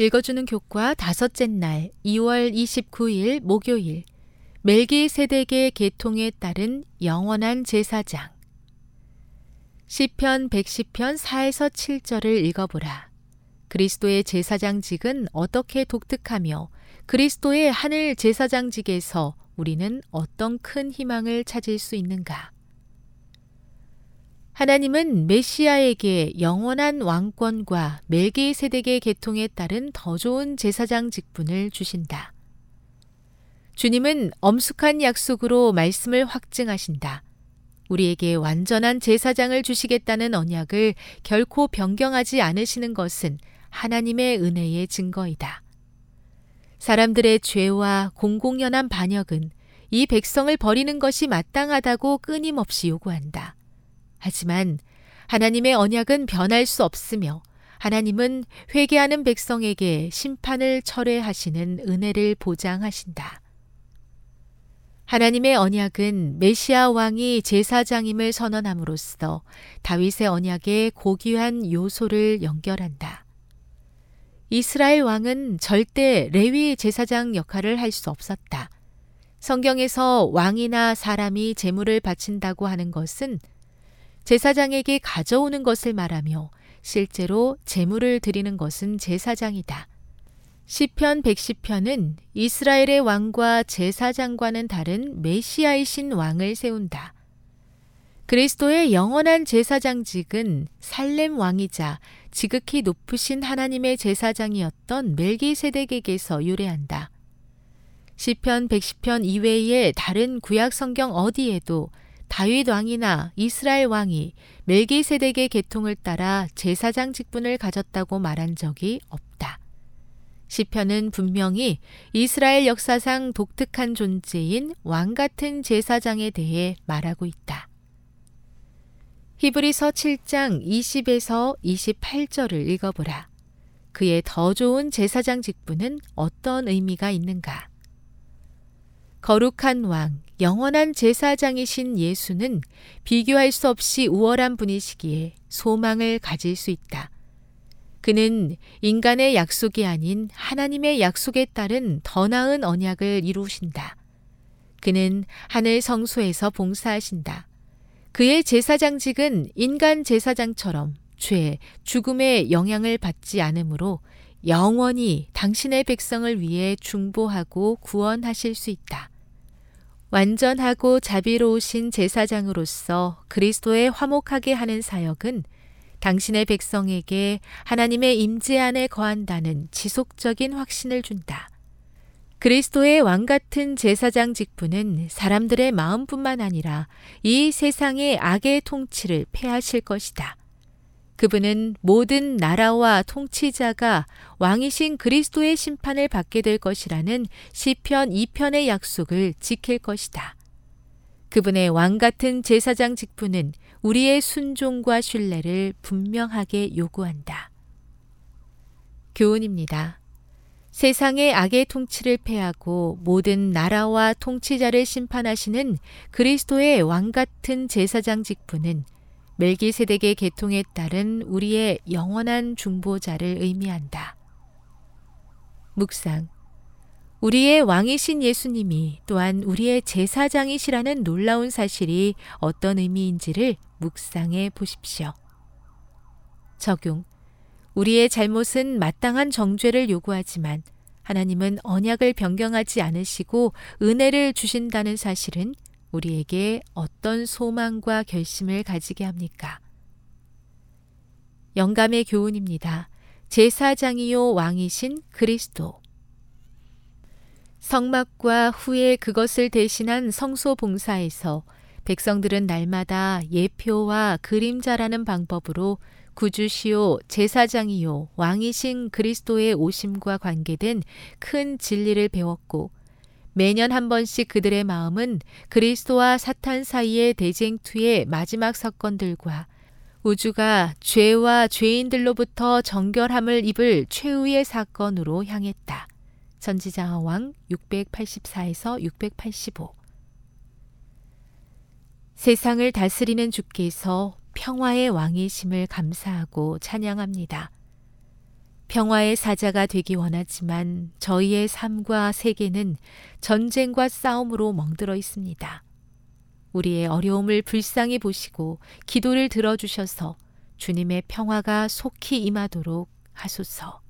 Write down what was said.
읽어주는 교과 다섯째 날 2월 29일 목요일 멜기세덱의 계통에 따른 영원한 제사장 시편 110편 4에서 7절을 읽어보라. 그리스도의 제사장직은 어떻게 독특하며 그리스도의 하늘 제사장직에서 우리는 어떤 큰 희망을 찾을 수 있는가? 하나님은 메시아에게 영원한 왕권과 멜기세덱의 계통에 따른 더 좋은 제사장 직분을 주신다. 주님은 엄숙한 약속으로 말씀을 확증하신다. 우리에게 완전한 제사장을 주시겠다는 언약을 결코 변경하지 않으시는 것은 하나님의 은혜의 증거이다. 사람들의 죄와 공공연한 반역은 이 백성을 버리는 것이 마땅하다고 끊임없이 요구한다. 하지만 하나님의 언약은 변할 수 없으며 하나님은 회개하는 백성에게 심판을 철회하시는 은혜를 보장하신다. 하나님의 언약은 메시아 왕이 제사장임을 선언함으로써 다윗의 언약의 고귀한 요소를 연결한다. 이스라엘 왕은 절대 레위 제사장 역할을 할 수 없었다. 성경에서 왕이나 사람이 제물을 바친다고 하는 것은 제사장에게 가져오는 것을 말하며 실제로 제물을 드리는 것은 제사장이다. 시편 110편은 이스라엘의 왕과 제사장과는 다른 메시아이신 왕을 세운다. 그리스도의 영원한 제사장직은 살렘 왕이자 지극히 높으신 하나님의 제사장이었던 멜기세덱에게서 유래한다. 시편 110편 이외의 다른 구약 성경 어디에도 다윗 왕이나 이스라엘 왕이 멜기세덱의 계통을 따라 제사장 직분을 가졌다고 말한 적이 없다. 시편은 분명히 이스라엘 역사상 독특한 존재인 왕 같은 제사장에 대해 말하고 있다. 히브리서 7장 20에서 28절을 읽어보라. 그의 더 좋은 제사장 직분은 어떤 의미가 있는가? 거룩한 왕, 영원한 제사장이신 예수는 비교할 수 없이 우월한 분이시기에 소망을 가질 수 있다. 그는 인간의 약속이 아닌 하나님의 약속에 따른 더 나은 언약을 이루신다. 그는 하늘 성소에서 봉사하신다. 그의 제사장직은 인간 제사장처럼 죄, 죽음의 영향을 받지 않으므로 영원히 당신의 백성을 위해 중보하고 구원하실 수 있다. 완전하고 자비로우신 제사장으로서 그리스도의 화목하게 하는 사역은 당신의 백성에게 하나님의 임재 안에 거한다는 지속적인 확신을 준다. 그리스도의 왕 같은 제사장 직분은 사람들의 마음뿐만 아니라 이 세상의 악의 통치를 폐하실 것이다. 그분은 모든 나라와 통치자가 왕이신 그리스도의 심판을 받게 될 것이라는 시편 2편의 약속을 지킬 것이다. 그분의 왕 같은 제사장 직분은 우리의 순종과 신뢰를 분명하게 요구한다. 교훈입니다. 세상의 악의 통치를 패하고 모든 나라와 통치자를 심판하시는 그리스도의 왕 같은 제사장 직분은 멜기세덱의 계통에 따른 우리의 영원한 중보자를 의미한다. 묵상. 우리의 왕이신 예수님이 또한 우리의 제사장이시라는 놀라운 사실이 어떤 의미인지를 묵상해 보십시오. 적용. 우리의 잘못은 마땅한 정죄를 요구하지만 하나님은 언약을 변경하지 않으시고 은혜를 주신다는 사실은 우리에게 어떤 소망과 결심을 가지게 합니까? 영감의 교훈입니다. 제사장이요 왕이신 그리스도. 성막과 후에 그것을 대신한 성소 봉사에서 백성들은 날마다 예표와 그림자라는 방법으로 구주시오 제사장이요 왕이신 그리스도의 오심과 관계된 큰 진리를 배웠고 매년 한 번씩 그들의 마음은 그리스도와 사탄 사이의 대쟁투의 마지막 사건들과 우주가 죄와 죄인들로부터 정결함을 입을 최후의 사건으로 향했다. 전지자왕 684에서 685 세상을 다스리는 주께서 평화의 왕이심을 감사하고 찬양합니다. 평화의 사자가 되기 원하지만 저희의 삶과 세계는 전쟁과 싸움으로 멍들어 있습니다. 우리의 어려움을 불쌍히 보시고 기도를 들어주셔서 주님의 평화가 속히 임하도록 하소서.